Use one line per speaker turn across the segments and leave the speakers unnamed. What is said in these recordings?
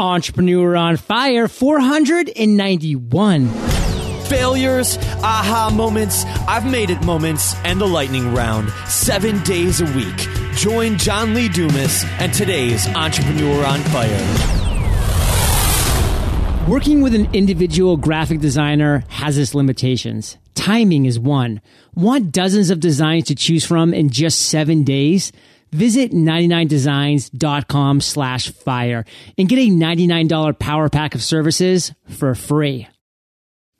Entrepreneur on Fire 491.
Failures, aha moments, I've made it moments, and the lightning round. Seven days a week. Join John Lee Dumas and today's Entrepreneur on Fire.
Working with an individual graphic designer has its limitations. Timing is one. Want dozens of designs to choose from in just seven days? Visit 99designs.com slash fire and get a $99 power pack of services for free.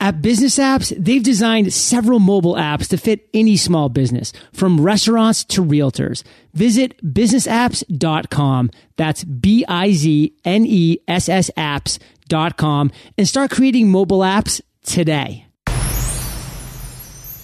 At Business Apps, they've designed several mobile apps to fit any small business, from restaurants to realtors. Visit businessapps.com. That's B-I-Z-N-E-S-S apps.com and start creating mobile apps today.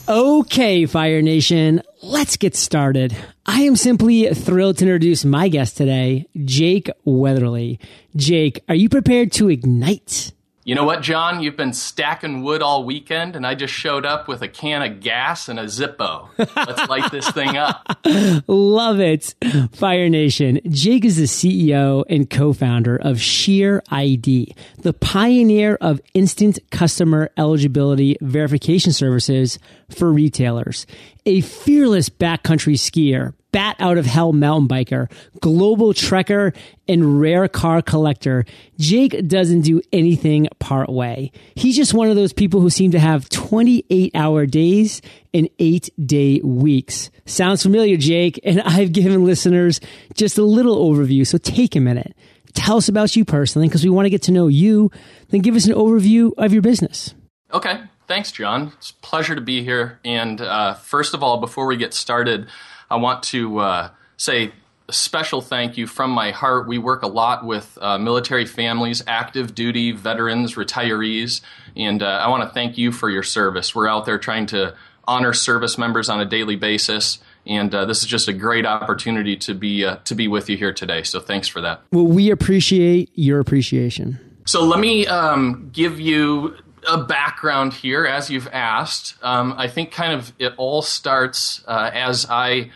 Okay, Fire Nation, let's get started. I am simply thrilled to introduce my guest today, Jake Weatherly. Jake, are you prepared to ignite?
You know what, John? You've been stacking wood all weekend, and I just showed up with a can of gas and a Zippo. Let's light this thing up.
Love it. Fire Nation. Jake is the CEO and co-founder of Sheer ID, the pioneer of instant customer eligibility verification services for retailers. A fearless backcountry skier bat out of hell mountain biker, global trekker, and rare car collector, Jake doesn't do anything part way. He's just one of those people who seem to have 28 hour days and eight day weeks. Sounds familiar, Jake? And I've given listeners just a little overview, so take a minute. Tell us about you personally because we want to get to know you. Then give us an overview of your business.
Okay. Thanks, John. It's a pleasure to be here. And uh, first of all, before we get started, I want to uh, say a special thank you from my heart. We work a lot with uh, military families, active duty veterans, retirees, and uh, I want to thank you for your service. We're out there trying to honor service members on a daily basis. And uh, this is just a great opportunity to be uh, to be with you here today. So thanks for that.
Well, we appreciate your appreciation.
So let me um, give you a background here, as you've asked. Um, I think kind of it all starts uh, as I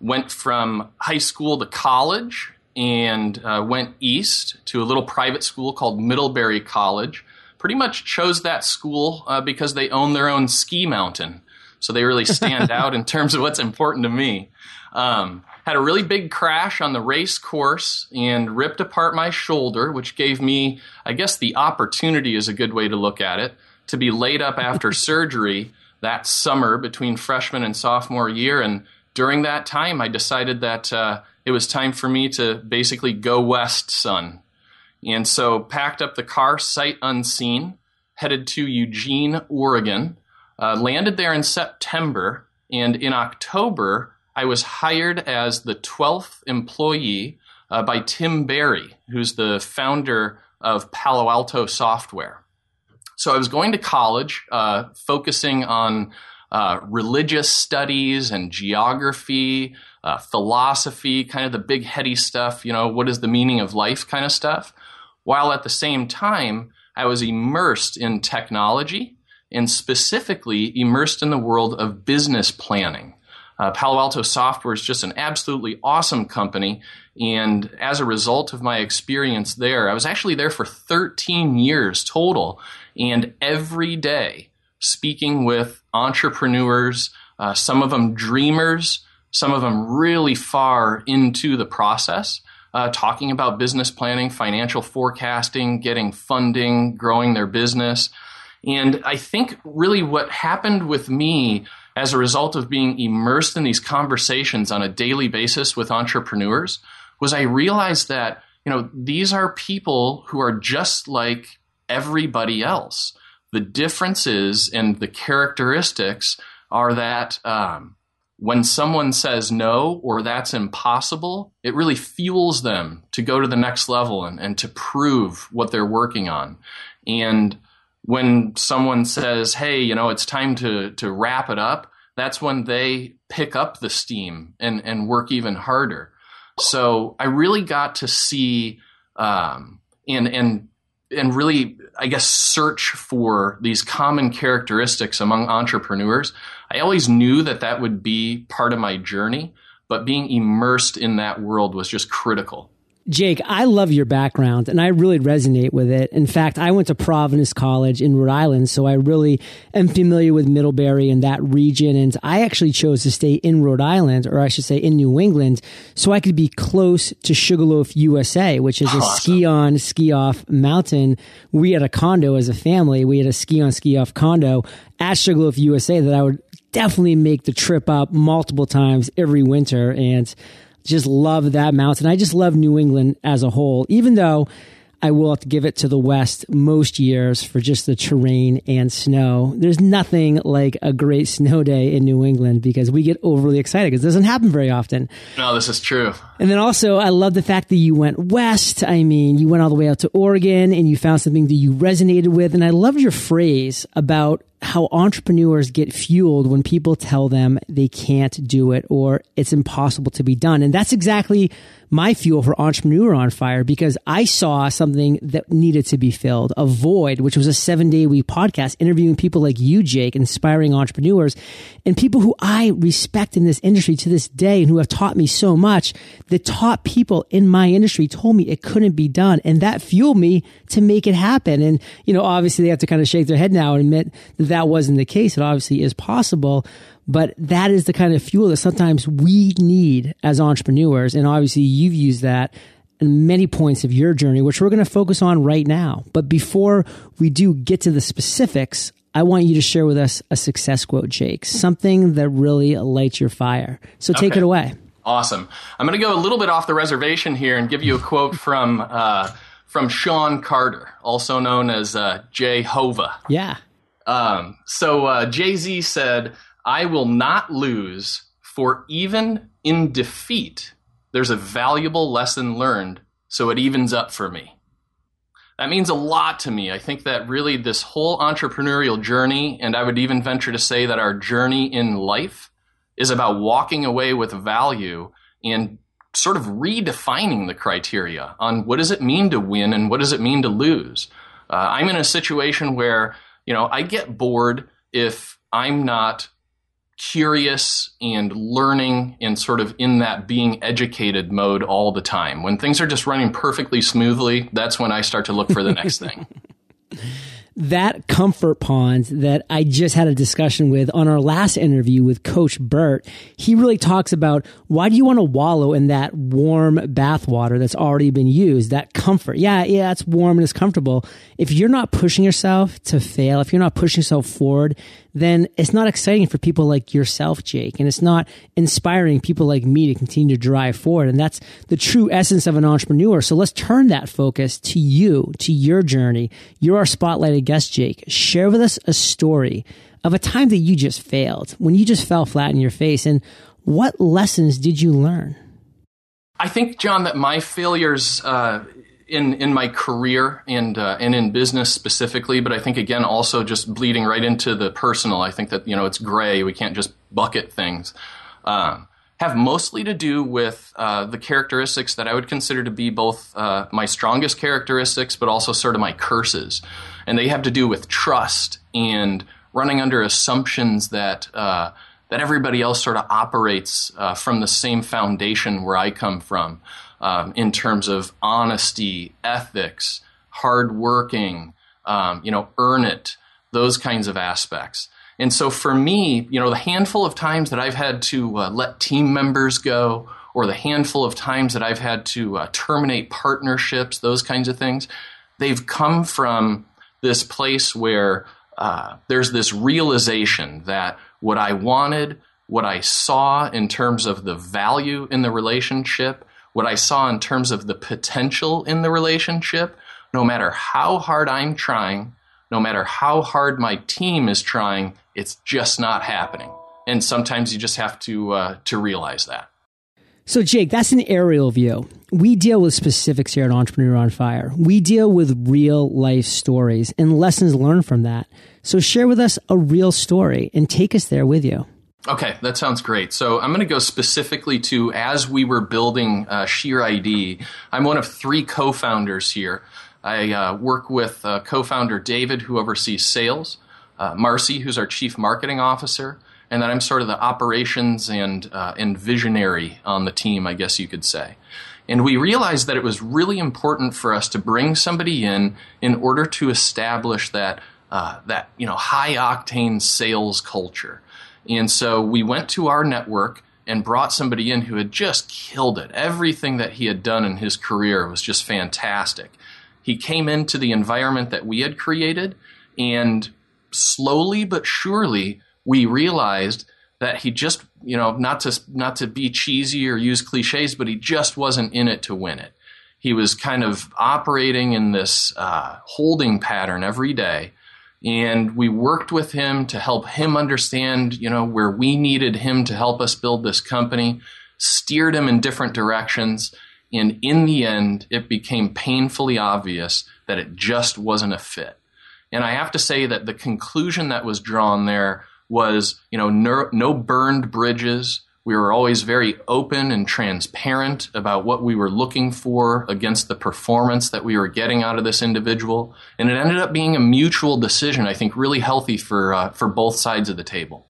went from high school to college and uh, went east to a little private school called Middlebury College. Pretty much chose that school uh, because they own their own ski mountain. So they really stand out in terms of what's important to me. Um, had a really big crash on the race course and ripped apart my shoulder, which gave me, I guess, the opportunity is a good way to look at it, to be laid up after surgery that summer between freshman and sophomore year. And during that time, I decided that uh, it was time for me to basically go west, son. And so packed up the car sight unseen, headed to Eugene, Oregon, uh, landed there in September, and in October, I was hired as the 12th employee uh, by Tim Berry, who's the founder of Palo Alto Software. So I was going to college, uh, focusing on uh, religious studies and geography, uh, philosophy, kind of the big heady stuff, you know, what is the meaning of life kind of stuff. While at the same time, I was immersed in technology and specifically immersed in the world of business planning. Uh, Palo Alto Software is just an absolutely awesome company. And as a result of my experience there, I was actually there for 13 years total. And every day, speaking with entrepreneurs, uh, some of them dreamers, some of them really far into the process, uh, talking about business planning, financial forecasting, getting funding, growing their business. And I think really what happened with me as a result of being immersed in these conversations on a daily basis with entrepreneurs was I realized that, you know, these are people who are just like everybody else. The differences and the characteristics are that um, when someone says no or that's impossible, it really fuels them to go to the next level and, and to prove what they're working on. And when someone says, "Hey, you know, it's time to to wrap it up," that's when they pick up the steam and and work even harder. So I really got to see um, and and and really, I guess, search for these common characteristics among entrepreneurs. I always knew that that would be part of my journey, but being immersed in that world was just critical.
Jake, I love your background and I really resonate with it. In fact, I went to Providence College in Rhode Island, so I really am familiar with Middlebury and that region. And I actually chose to stay in Rhode Island, or I should say in New England, so I could be close to Sugarloaf USA, which is a awesome. ski on, ski off mountain. We had a condo as a family. We had a ski on, ski off condo at Sugarloaf USA that I would definitely make the trip up multiple times every winter. And just love that mountain. I just love New England as a whole, even though I will have to give it to the West most years for just the terrain and snow. There's nothing like a great snow day in New England because we get overly excited because it doesn't happen very often.
No, this is true.
And then also, I love the fact that you went west. I mean, you went all the way out to Oregon and you found something that you resonated with. And I loved your phrase about how entrepreneurs get fueled when people tell them they can't do it or it's impossible to be done. And that's exactly my fuel for Entrepreneur on Fire because I saw something that needed to be filled, a void, which was a seven day week podcast interviewing people like you, Jake, inspiring entrepreneurs and people who I respect in this industry to this day and who have taught me so much. The top people in my industry told me it couldn't be done. And that fueled me to make it happen. And, you know, obviously they have to kind of shake their head now and admit that that wasn't the case. It obviously is possible. But that is the kind of fuel that sometimes we need as entrepreneurs. And obviously you've used that in many points of your journey, which we're going to focus on right now. But before we do get to the specifics, I want you to share with us a success quote, Jake, something that really lights your fire. So take okay. it away.
Awesome. I'm going to go a little bit off the reservation here and give you a quote from uh, from Shawn Carter, also known as uh, Jehovah.
Yeah.
Um, so uh, Jay Z said, I will not lose, for even in defeat, there's a valuable lesson learned, so it evens up for me. That means a lot to me. I think that really this whole entrepreneurial journey, and I would even venture to say that our journey in life is about walking away with value and sort of redefining the criteria on what does it mean to win and what does it mean to lose. Uh, I'm in a situation where, you know, I get bored if I'm not curious and learning and sort of in that being educated mode all the time. When things are just running perfectly smoothly, that's when I start to look for the next thing.
that comfort pond that I just had a discussion with on our last interview with Coach Burt, he really talks about why do you want to wallow in that warm bath water that's already been used? That comfort. Yeah, yeah, it's warm and it's comfortable. If you're not pushing yourself to fail, if you're not pushing yourself forward, then it's not exciting for people like yourself, Jake. And it's not inspiring people like me to continue to drive forward. And that's the true essence of an entrepreneur. So let's turn that focus to you, to your journey. You're our spotlighted guest, Jake. Share with us a story of a time that you just failed, when you just fell flat in your face. And what lessons did you learn?
I think, John, that my failures uh, in in my career and uh, and in business specifically, but I think again also just bleeding right into the personal. I think that you know it's gray. We can't just bucket things. Um, have mostly to do with uh, the characteristics that I would consider to be both uh, my strongest characteristics, but also sort of my curses, and they have to do with trust and running under assumptions that uh, that everybody else sort of operates uh, from the same foundation where I come from um, in terms of honesty, ethics, hardworking, um, you know, earn it, those kinds of aspects. And so for me, you know, the handful of times that I've had to uh, let team members go, or the handful of times that I've had to uh, terminate partnerships, those kinds of things, they've come from this place where uh, there's this realization that what I wanted, what I saw in terms of the value in the relationship, what I saw in terms of the potential in the relationship, no matter how hard I'm trying, no matter how hard my team is trying, it's just not happening. And sometimes you just have to uh, to realize that.
So, Jake, that's an aerial view. We deal with specifics here at Entrepreneur on Fire. We deal with real life stories and lessons learned from that. So, share with us a real story and take us there with you.
Okay, that sounds great. So I'm going to go specifically to as we were building uh, Sheer ID. I'm one of three co-founders here. I uh, work with uh, co-founder David, who oversees sales, uh, Marcy, who's our chief marketing officer, and then I'm sort of the operations and uh, and visionary on the team, I guess you could say. And we realized that it was really important for us to bring somebody in in order to establish that uh, that you know high octane sales culture. And so we went to our network and brought somebody in who had just killed it. Everything that he had done in his career was just fantastic. He came into the environment that we had created, and slowly but surely, we realized that he just, you know, not to not to be cheesy or use cliches, but he just wasn't in it to win it. He was kind of operating in this uh, holding pattern every day, and we worked with him to help him understand, you know, where we needed him to help us build this company. Steered him in different directions, and in the end, it became painfully obvious that it just wasn't a fit. And I have to say that the conclusion that was drawn there was, you know, no, no burned bridges. We were always very open and transparent about what we were looking for against the performance that we were getting out of this individual, and it ended up being a mutual decision. I think really healthy for uh, for both sides of the table.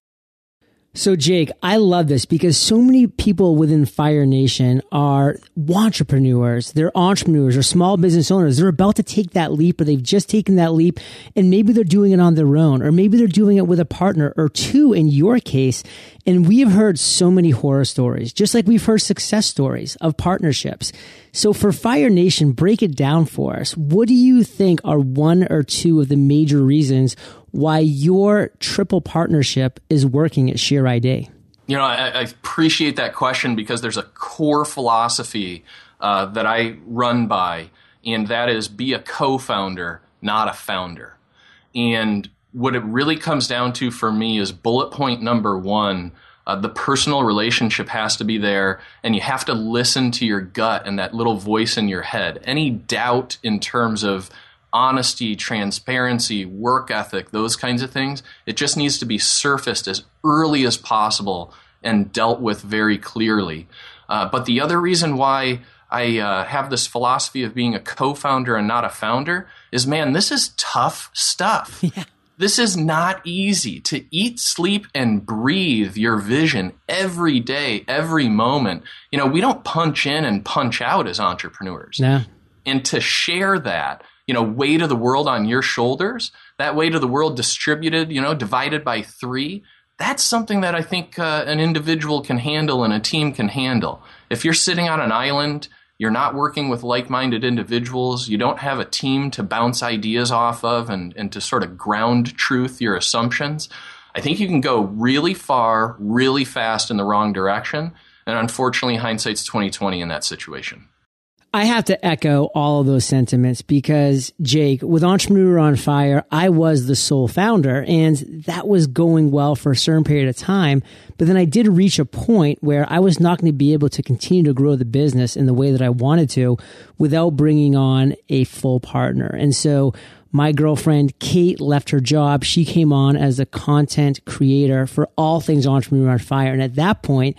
So, Jake, I love this because so many people within Fire Nation are entrepreneurs. They're entrepreneurs or small business owners. They're about to take that leap or they've just taken that leap and maybe they're doing it on their own or maybe they're doing it with a partner or two in your case. And we have heard so many horror stories, just like we've heard success stories of partnerships. So for Fire Nation, break it down for us. What do you think are one or two of the major reasons why your triple partnership is working at Sheer ID.
You know, I, I appreciate that question because there's a core philosophy uh, that I run by, and that is be a co founder, not a founder. And what it really comes down to for me is bullet point number one uh, the personal relationship has to be there, and you have to listen to your gut and that little voice in your head. Any doubt in terms of honesty, transparency, work ethic, those kinds of things. It just needs to be surfaced as early as possible and dealt with very clearly. Uh, but the other reason why I uh, have this philosophy of being a co founder and not a founder is man, this is tough stuff. Yeah. This is not easy to eat, sleep, and breathe your vision every day, every moment. You know, we don't punch in and punch out as entrepreneurs.
No.
And to share that you know weight of the world on your shoulders that weight of the world distributed you know divided by three that's something that i think uh, an individual can handle and a team can handle. If you're sitting on an island you're not working with like-minded individuals you don't have a team to bounce ideas off of and, and to sort of ground truth your assumptions i think you can go really far really fast in the wrong direction and unfortunately hindsight's 2020 in that situation
I have to echo all of those sentiments because Jake, with Entrepreneur on Fire, I was the sole founder and that was going well for a certain period of time. But then I did reach a point where I was not going to be able to continue to grow the business in the way that I wanted to without bringing on a full partner. And so my girlfriend Kate left her job. She came on as a content creator for all things Entrepreneur on Fire. And at that point,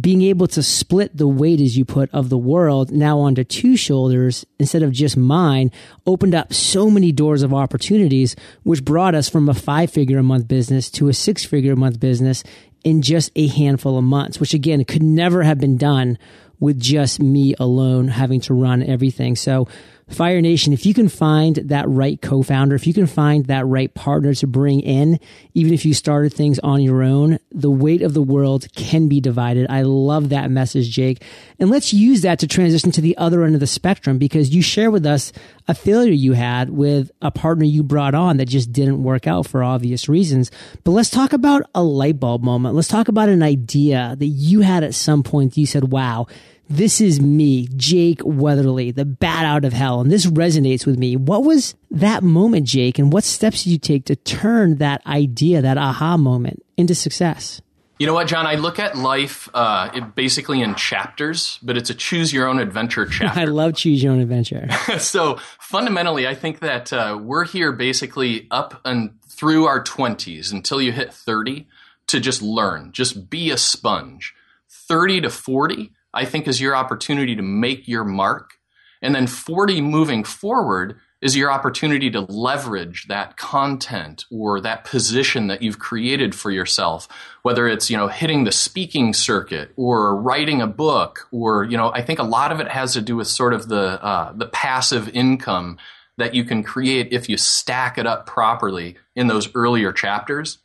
being able to split the weight, as you put, of the world now onto two shoulders instead of just mine opened up so many doors of opportunities, which brought us from a five figure a month business to a six figure a month business in just a handful of months, which again could never have been done with just me alone having to run everything. So Fire Nation, if you can find that right co-founder, if you can find that right partner to bring in, even if you started things on your own, the weight of the world can be divided. I love that message, Jake. And let's use that to transition to the other end of the spectrum because you share with us a failure you had with a partner you brought on that just didn't work out for obvious reasons. But let's talk about a light bulb moment. Let's talk about an idea that you had at some point. You said, wow, this is me, Jake Weatherly, the bat out of hell, and this resonates with me. What was that moment, Jake, and what steps did you take to turn that idea, that aha moment, into success?
You know what, John? I look at life uh, basically in chapters, but it's a choose your own adventure chapter.
I love choose your own adventure.
so fundamentally, I think that uh, we're here basically up and through our 20s until you hit 30 to just learn, just be a sponge. 30 to 40, I think is your opportunity to make your mark. And then 40 moving forward, is your opportunity to leverage that content or that position that you've created for yourself whether it's you know hitting the speaking circuit or writing a book or you know i think a lot of it has to do with sort of the uh, the passive income that you can create if you stack it up properly in those earlier chapters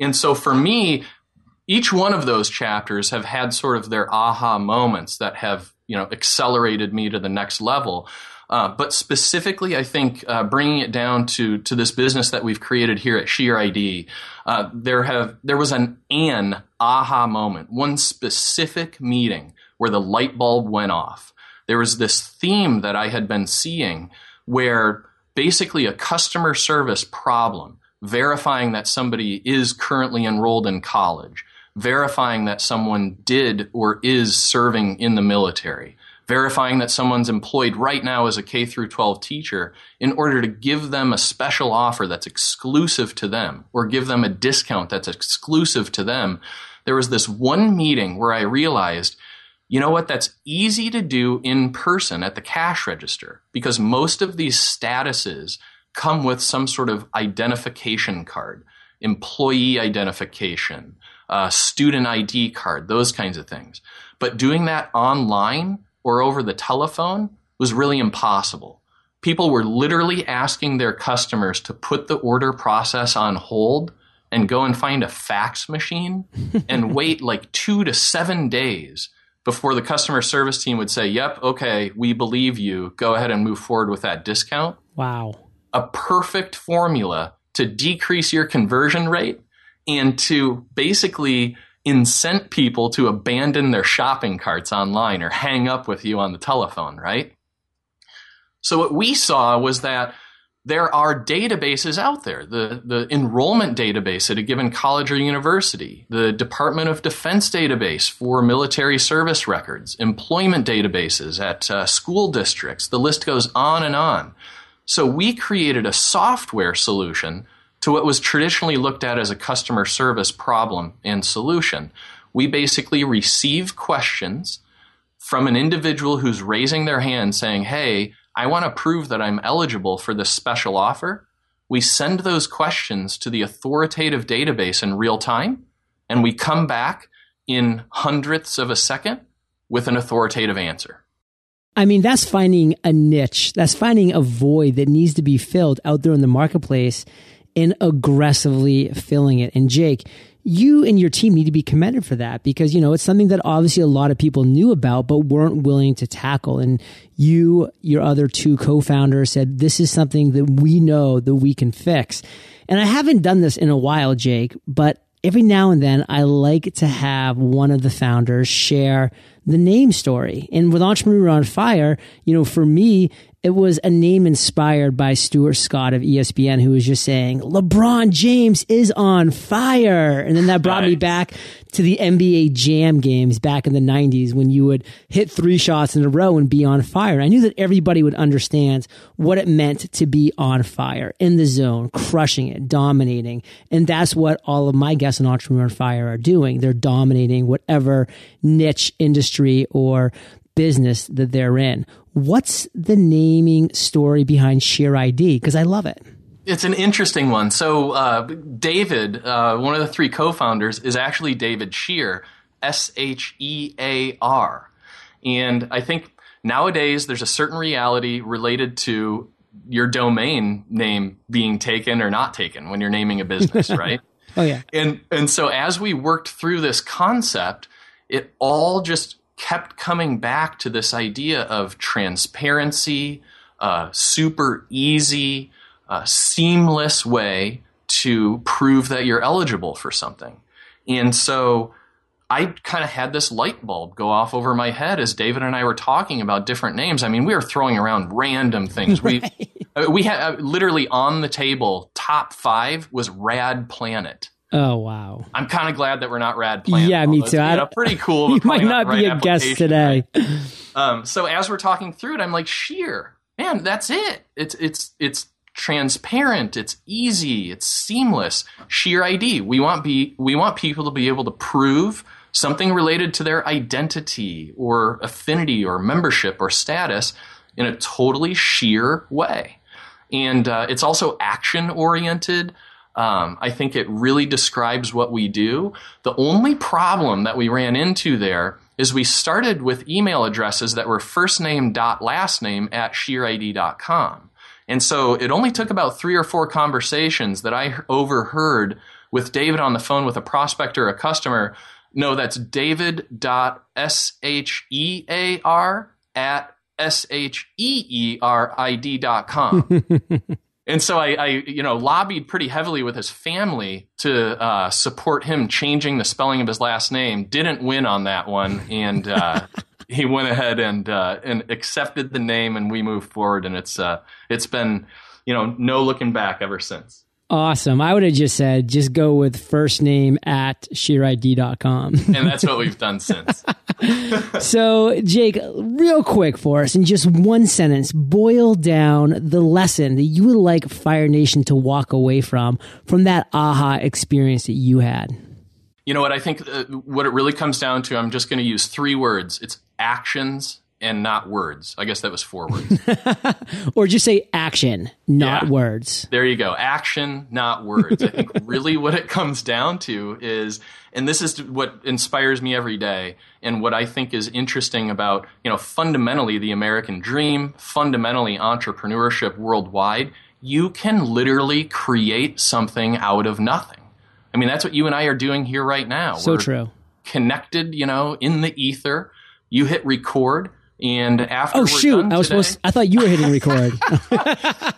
and so for me each one of those chapters have had sort of their aha moments that have you know accelerated me to the next level uh, but specifically, I think uh, bringing it down to to this business that we've created here at Sheer ID, uh, there have there was an an aha moment, one specific meeting where the light bulb went off. There was this theme that I had been seeing where basically a customer service problem, verifying that somebody is currently enrolled in college, verifying that someone did or is serving in the military verifying that someone's employed right now as a K through 12 teacher in order to give them a special offer that's exclusive to them or give them a discount that's exclusive to them. There was this one meeting where I realized, you know what, that's easy to do in person at the cash register because most of these statuses come with some sort of identification card, employee identification, uh, student ID card, those kinds of things. But doing that online or over the telephone was really impossible. People were literally asking their customers to put the order process on hold and go and find a fax machine and wait like two to seven days before the customer service team would say, Yep, okay, we believe you. Go ahead and move forward with that discount.
Wow.
A perfect formula to decrease your conversion rate and to basically incent people to abandon their shopping carts online or hang up with you on the telephone, right? So what we saw was that there are databases out there. The, the enrollment database at a given college or university, the Department of Defense database for military service records, employment databases at uh, school districts. The list goes on and on. So we created a software solution to what was traditionally looked at as a customer service problem and solution. We basically receive questions from an individual who's raising their hand saying, Hey, I want to prove that I'm eligible for this special offer. We send those questions to the authoritative database in real time, and we come back in hundredths of a second with an authoritative answer.
I mean, that's finding a niche. That's finding a void that needs to be filled out there in the marketplace and aggressively filling it. And Jake, you and your team need to be commended for that because, you know, it's something that obviously a lot of people knew about, but weren't willing to tackle. And you, your other two co-founders said, this is something that we know that we can fix. And I haven't done this in a while, Jake, but every now and then I like to have one of the founders share the name story. And with Entrepreneur on Fire, you know, for me, it was a name inspired by Stuart Scott of ESPN, who was just saying, LeBron James is on fire. And then that brought me back to the NBA Jam games back in the 90s when you would hit three shots in a row and be on fire. I knew that everybody would understand what it meant to be on fire, in the zone, crushing it, dominating. And that's what all of my guests on Entrepreneur on Fire are doing. They're dominating whatever niche industry or business that they're in. What's the naming story behind Sheer ID? Because I love it.
It's an interesting one. So, uh, David, uh, one of the three co founders, is actually David Shear, S H E A R. And I think nowadays there's a certain reality related to your domain name being taken or not taken when you're naming a business, right?
oh, yeah.
And, and so, as we worked through this concept, it all just kept coming back to this idea of transparency, uh, super easy, uh, seamless way to prove that you're eligible for something. And so I kind of had this light bulb go off over my head as David and I were talking about different names. I mean, we were throwing around random things. Right. We we had uh, literally on the table top five was Rad Planet.
Oh wow!
I'm kind of glad that we're not Rad.
Yeah, me too. You
know, pretty cool.
you might not be a guest today.
Right? Um, so as we're talking through it, I'm like, sheer man, that's it. It's it's it's transparent. It's easy. It's seamless. Sheer ID. We want be we want people to be able to prove something related to their identity or affinity or membership or status in a totally sheer way. And uh, it's also action oriented. Um, I think it really describes what we do. The only problem that we ran into there is we started with email addresses that were first name dot last name at sheerid.com. And so it only took about three or four conversations that I overheard with David on the phone with a prospect or a customer. No, that's david.shear at s-h-e-e-r-i-d.com. and so I, I, you know, lobbied pretty heavily with his family to uh, support him changing the spelling of his last name. Didn't win on that one, and uh, he went ahead and uh, and accepted the name, and we moved forward. And it's uh, it's been, you know, no looking back ever since.
Awesome. I would have just said, just go with first name at sheerid.com.
and that's what we've done since.
so, Jake, real quick for us, in just one sentence, boil down the lesson that you would like Fire Nation to walk away from, from that aha experience that you had.
You know what? I think uh, what it really comes down to, I'm just going to use three words it's actions and not words. I guess that was four words.
or just say action, not
Yeah.
words.
There you go. Action, not words. I think really what it comes down to is, and this is what inspires me every day, and what I think is interesting about, you know, fundamentally the American dream, fundamentally entrepreneurship worldwide. You can literally create something out of nothing. I mean, that's what you and I are doing here right now.
So
We're
true.
Connected, you know, in the ether. You hit record, and after
Oh
we're
shoot!
done
I was
today-
supposed. I thought you were hitting record.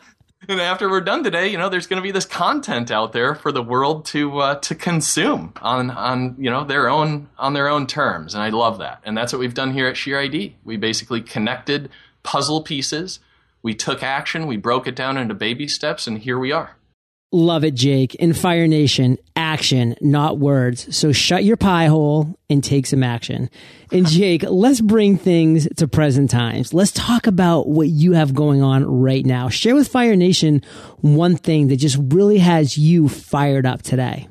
and after we're done today, you know, there's going to be this content out there for the world to uh, to consume on on you know their own on their own terms, and I love that. And that's what we've done here at Sheer ID. We basically connected puzzle pieces. We took action. We broke it down into baby steps, and here we are.
Love it, Jake. In Fire Nation, action, not words. So shut your pie hole and take some action. And Jake, let's bring things to present times. Let's talk about what you have going on right now. Share with Fire Nation one thing that just really has you fired up today.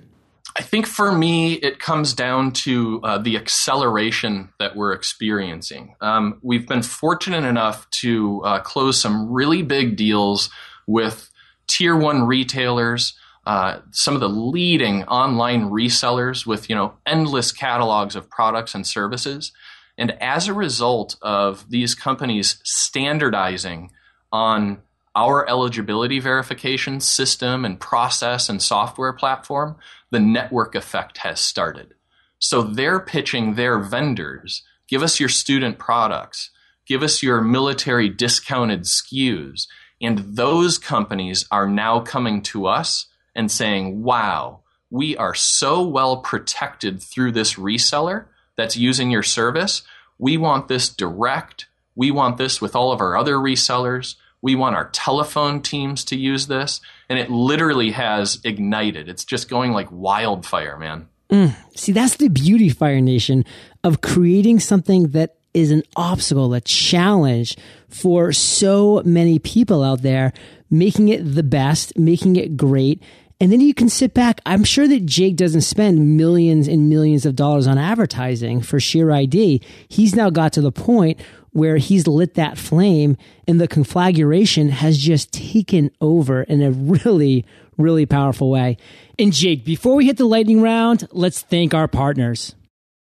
I think for me, it comes down to uh, the acceleration that we're experiencing. Um, we've been fortunate enough to uh, close some really big deals with tier one retailers, uh, some of the leading online resellers with you know endless catalogs of products and services. And as a result of these companies standardizing on our eligibility verification system and process and software platform, the network effect has started. So they're pitching their vendors give us your student products, give us your military discounted SKUs. And those companies are now coming to us and saying, wow, we are so well protected through this reseller that's using your service. We want this direct. We want this with all of our other resellers. We want our telephone teams to use this. And it literally has ignited. It's just going like wildfire, man. Mm.
See, that's the beauty, Fire Nation, of creating something that is an obstacle, a challenge for so many people out there, making it the best, making it great. And then you can sit back. I'm sure that Jake doesn't spend millions and millions of dollars on advertising for Sheer ID. He's now got to the point where he's lit that flame and the conflagration has just taken over in a really, really powerful way. And Jake, before we hit the lightning round, let's thank our partners.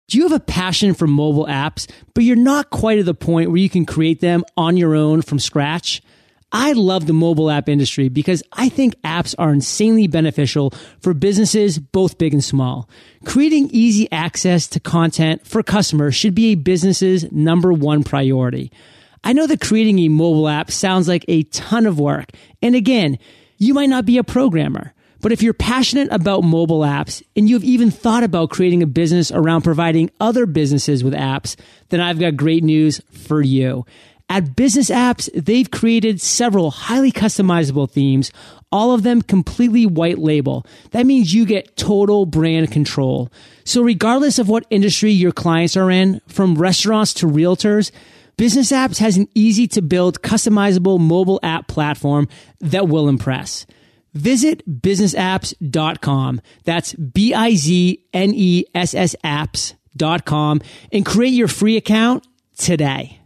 Do you have a passion for mobile apps, but you're not quite at the point where you can create them on your own from scratch? I love the mobile app industry because I think apps are insanely beneficial for businesses, both big and small. Creating easy access to content for customers should be a business's number one priority. I know that creating a mobile app sounds like a ton of work. And again, you might not be a programmer. But if you're passionate about mobile apps and you've even thought about creating a business around providing other businesses with apps, then I've got great news for you. At Business Apps, they've created several highly customizable themes, all of them completely white label. That means you get total brand control. So regardless of what industry your clients are in, from restaurants to realtors, Business Apps has an easy to build customizable mobile app platform that will impress. Visit businessapps.com. That's B I Z N E S S apps.com and create your free account today.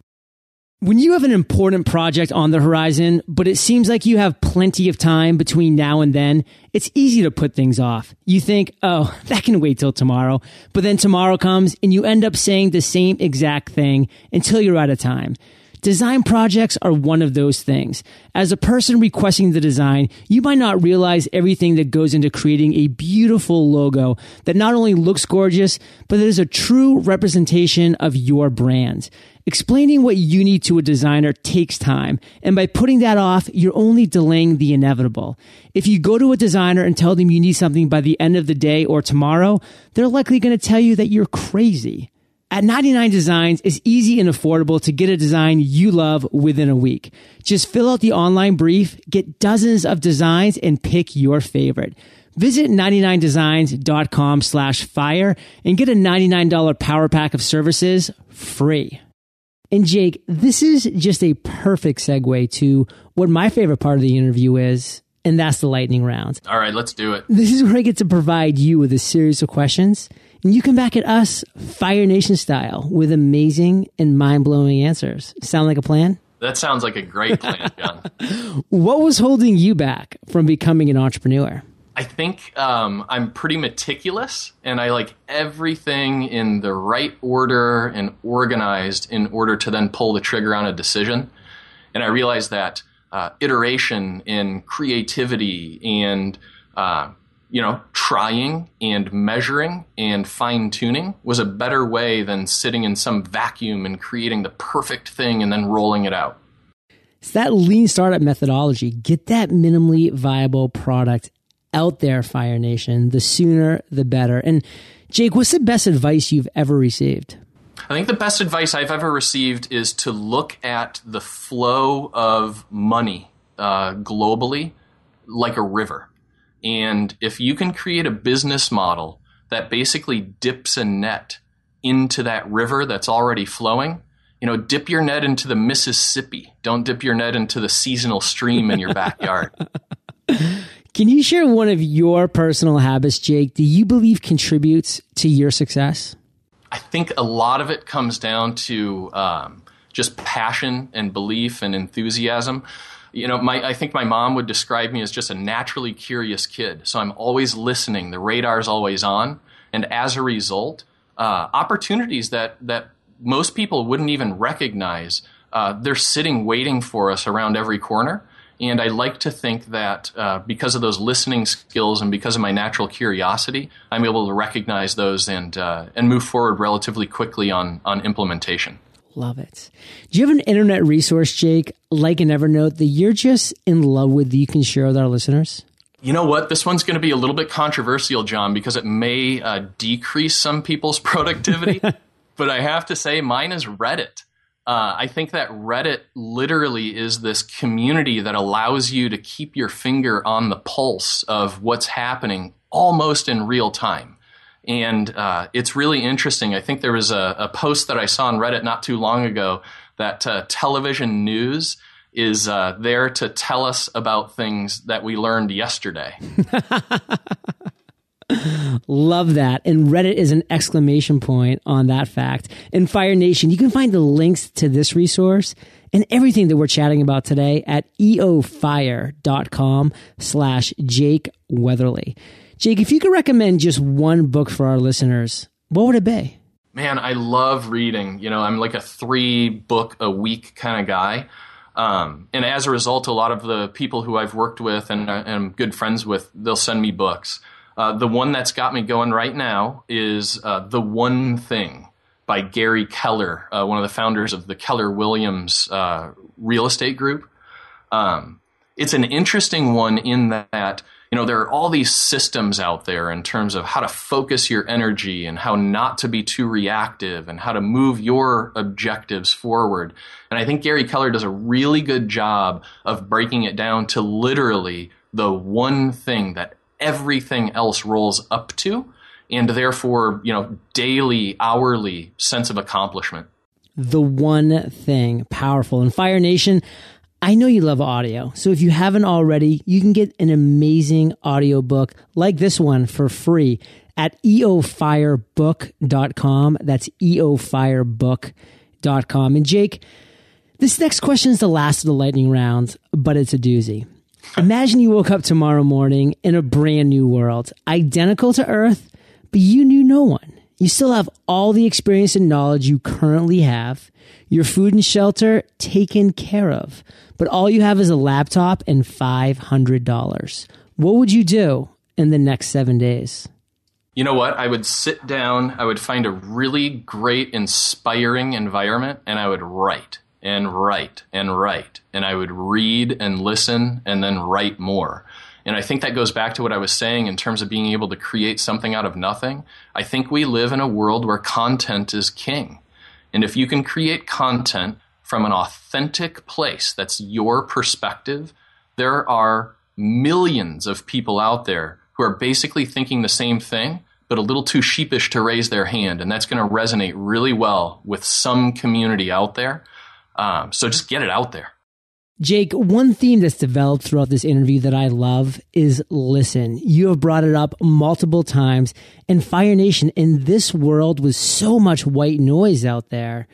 When you have an important project on the horizon, but it seems like you have plenty of time between now and then, it's easy to put things off. You think, oh, that can wait till tomorrow. But then tomorrow comes and you end up saying the same exact thing until you're out of time. Design projects are one of those things. As a person requesting the design, you might not realize everything that goes into creating a beautiful logo that not only looks gorgeous, but that is a true representation of your brand. Explaining what you need to a designer takes time, and by putting that off, you're only delaying the inevitable. If you go to a designer and tell them you need something by the end of the day or tomorrow, they're likely going to tell you that you're crazy. At 99 Designs, it's easy and affordable to get a design you love within a week. Just fill out the online brief, get dozens of designs, and pick your favorite. Visit 99designs.com slash fire and get a $99 power pack of services free. And Jake, this is just a perfect segue to what my favorite part of the interview is, and that's the lightning round.
All right, let's do it.
This is where I get to provide you with a series of questions, and you come back at us Fire Nation style with amazing and mind blowing answers. Sound like a plan?
That sounds like a great plan, John.
what was holding you back from becoming an entrepreneur?
I think um, I'm pretty meticulous and I like everything in the right order and organized in order to then pull the trigger on a decision. And I realized that uh, iteration and creativity and uh, you know trying and measuring and fine tuning was a better way than sitting in some vacuum and creating the perfect thing and then rolling it out.
It's that lean startup methodology. Get that minimally viable product out there, Fire Nation, the sooner the better. And Jake, what's the best advice you've ever received?
I think the best advice I've ever received is to look at the flow of money uh, globally like a river. And if you can create a business model that basically dips a net into that river that's already flowing, you know, dip your net into the Mississippi. Don't dip your net into the seasonal stream in your backyard.
Can you share one of your personal habits, Jake, do you believe contributes to your success?
I think a lot of it comes down to um, just passion and belief and enthusiasm. You know, my, I think my mom would describe me as just a naturally curious kid. So I'm always listening. The radar's always on. And as a result, uh, opportunities that, that most people wouldn't even recognize, uh, they're sitting waiting for us around every corner. And I like to think that uh, because of those listening skills and because of my natural curiosity, I'm able to recognize those and uh, and move forward relatively quickly on on implementation.
Love it. Do you have an internet resource, Jake, like an Evernote that you're just in love with that you can share with our listeners?
You know what? This one's going to be a little bit controversial, John, because it may uh, decrease some people's productivity. but I have to say, mine is Reddit. Uh, I think that Reddit literally is this community that allows you to keep your finger on the pulse of what's happening almost in real time. And uh, it's really interesting. I think there was a, a, post that I saw on Reddit not too long ago that uh, television news is uh, there to tell us about things that we learned yesterday.
Love that. And Reddit is an exclamation point on that fact. And Fire Nation, you can find the links to this resource and everything that we're chatting about today at eofire.com slash Jake Weatherly. Jake, if you could recommend just one book for our listeners, what would it be?
Man, I love reading. You know, I'm like a three book a week kind of guy. Um, and as a result, a lot of the people who I've worked with and, I'm good friends with, they'll send me books. Uh, the one that's got me going right now is uh, The One Thing by Gary Keller, uh, one of the founders of the Keller Williams uh, real estate group. Um, it's an interesting one in that you know there are all these systems out there in terms of how to focus your energy and how not to be too reactive and how to move your objectives forward and i think gary keller does a really good job of breaking it down to literally the one thing that everything else rolls up to and therefore, you know, daily, hourly sense of accomplishment.
The one thing powerful. And Fire Nation, I know you love audio. So if you haven't already, you can get an amazing audiobook like this one for free at eofirebook.com. That's eofirebook.com. And Jake, This next question is the last of the lightning round, but it's a doozy. Imagine you woke up tomorrow morning in a brand new world, identical to Earth, but you knew no one. You still have all the experience and knowledge you currently have, your food and shelter taken care of, but all you have is a laptop and $500. What would you do in the next seven days?
You know what? I would sit down, I would find a really great, inspiring environment, and I would write and write and write. And I would read and listen and then write more. And I think that goes back to what I was saying in terms of being able to create something out of nothing. I think we live in a world where content is king. And if you can create content from an authentic place that's your perspective, there are millions of people out there who are basically thinking the same thing, but a little too sheepish to raise their hand. And that's going to resonate really well with some community out there. Um, so just get it out there.
Jake, one theme that's developed throughout this interview that I love is listen. You have brought it up multiple times. And Fire Nation, in this world with so much white noise out there,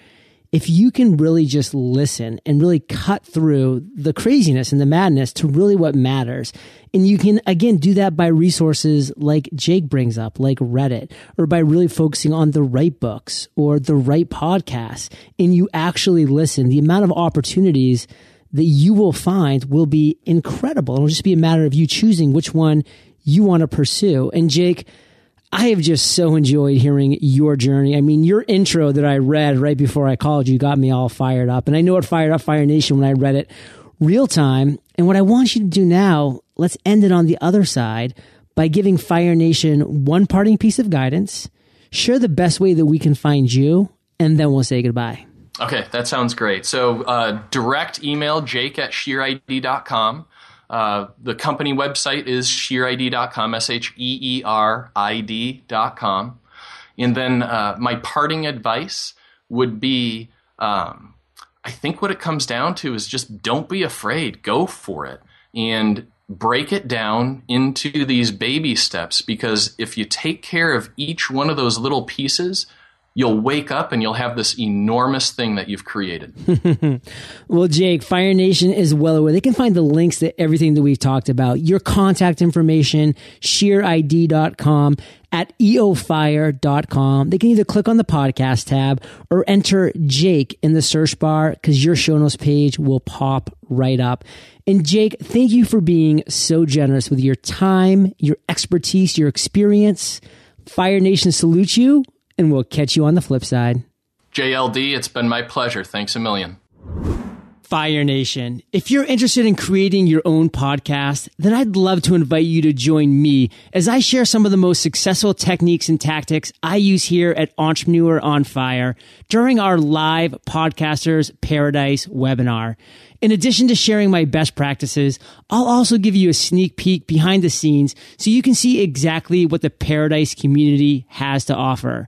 if you can really just listen and really cut through the craziness and the madness to really what matters, and you can again do that by resources like Jake brings up, like Reddit, or by really focusing on the right books or the right podcasts, and you actually listen, the amount of opportunities that you will find will be incredible. It'll just be a matter of you choosing which one you want to pursue. And Jake, I have just so enjoyed hearing your journey. I mean, your intro that I read right before I called you got me all fired up. And I know it fired up Fire Nation when I read it real time. And what I want you to do now, let's end it on the other side by giving Fire Nation one parting piece of guidance, share the best way that we can find you, and then we'll say goodbye.
Okay, that sounds great. So, uh, direct email jake at sheerid.com. Uh, the company website is sheerid.com, S H E E R I D.com. And then uh, my parting advice would be um, I think what it comes down to is just don't be afraid, go for it. And break it down into these baby steps because if you take care of each one of those little pieces, you'll wake up and you'll have this enormous thing that you've created.
well, Jake, Fire Nation is well aware. They can find the links to everything that we've talked about, your contact information, sheerid.com, at eofire.com. They can either click on the podcast tab or enter Jake in the search bar because your show notes page will pop right up. And Jake, thank you for being so generous with your time, your expertise, your experience. Fire Nation salutes you and we'll catch you on the flip side.
JLD, it's been my pleasure. Thanks a million.
Fire Nation. If you're interested in creating your own podcast, then I'd love to invite you to join me as I share some of the most successful techniques and tactics I use here at Entrepreneur on Fire during our live Podcasters Paradise webinar. In addition to sharing my best practices, I'll also give you a sneak peek behind the scenes so you can see exactly what the Paradise community has to offer.